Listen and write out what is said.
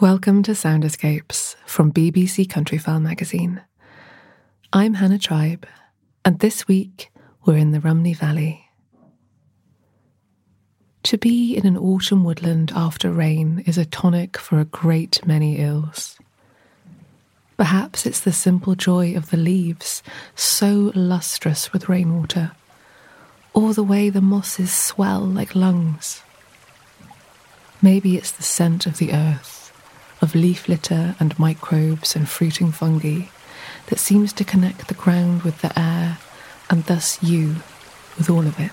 Welcome to Sound Escapes from BBC Countryfile magazine. I'm Hannah Tribe, and this week we're in the Rhymney Valley. To be in an autumn woodland after rain is a tonic for a great many ills. Perhaps it's the simple joy of the leaves, so lustrous with rainwater, or the way the mosses swell like lungs. Maybe it's the scent of the earth of leaf litter and microbes and fruiting fungi that seems to connect the ground with the air and thus you with all of it.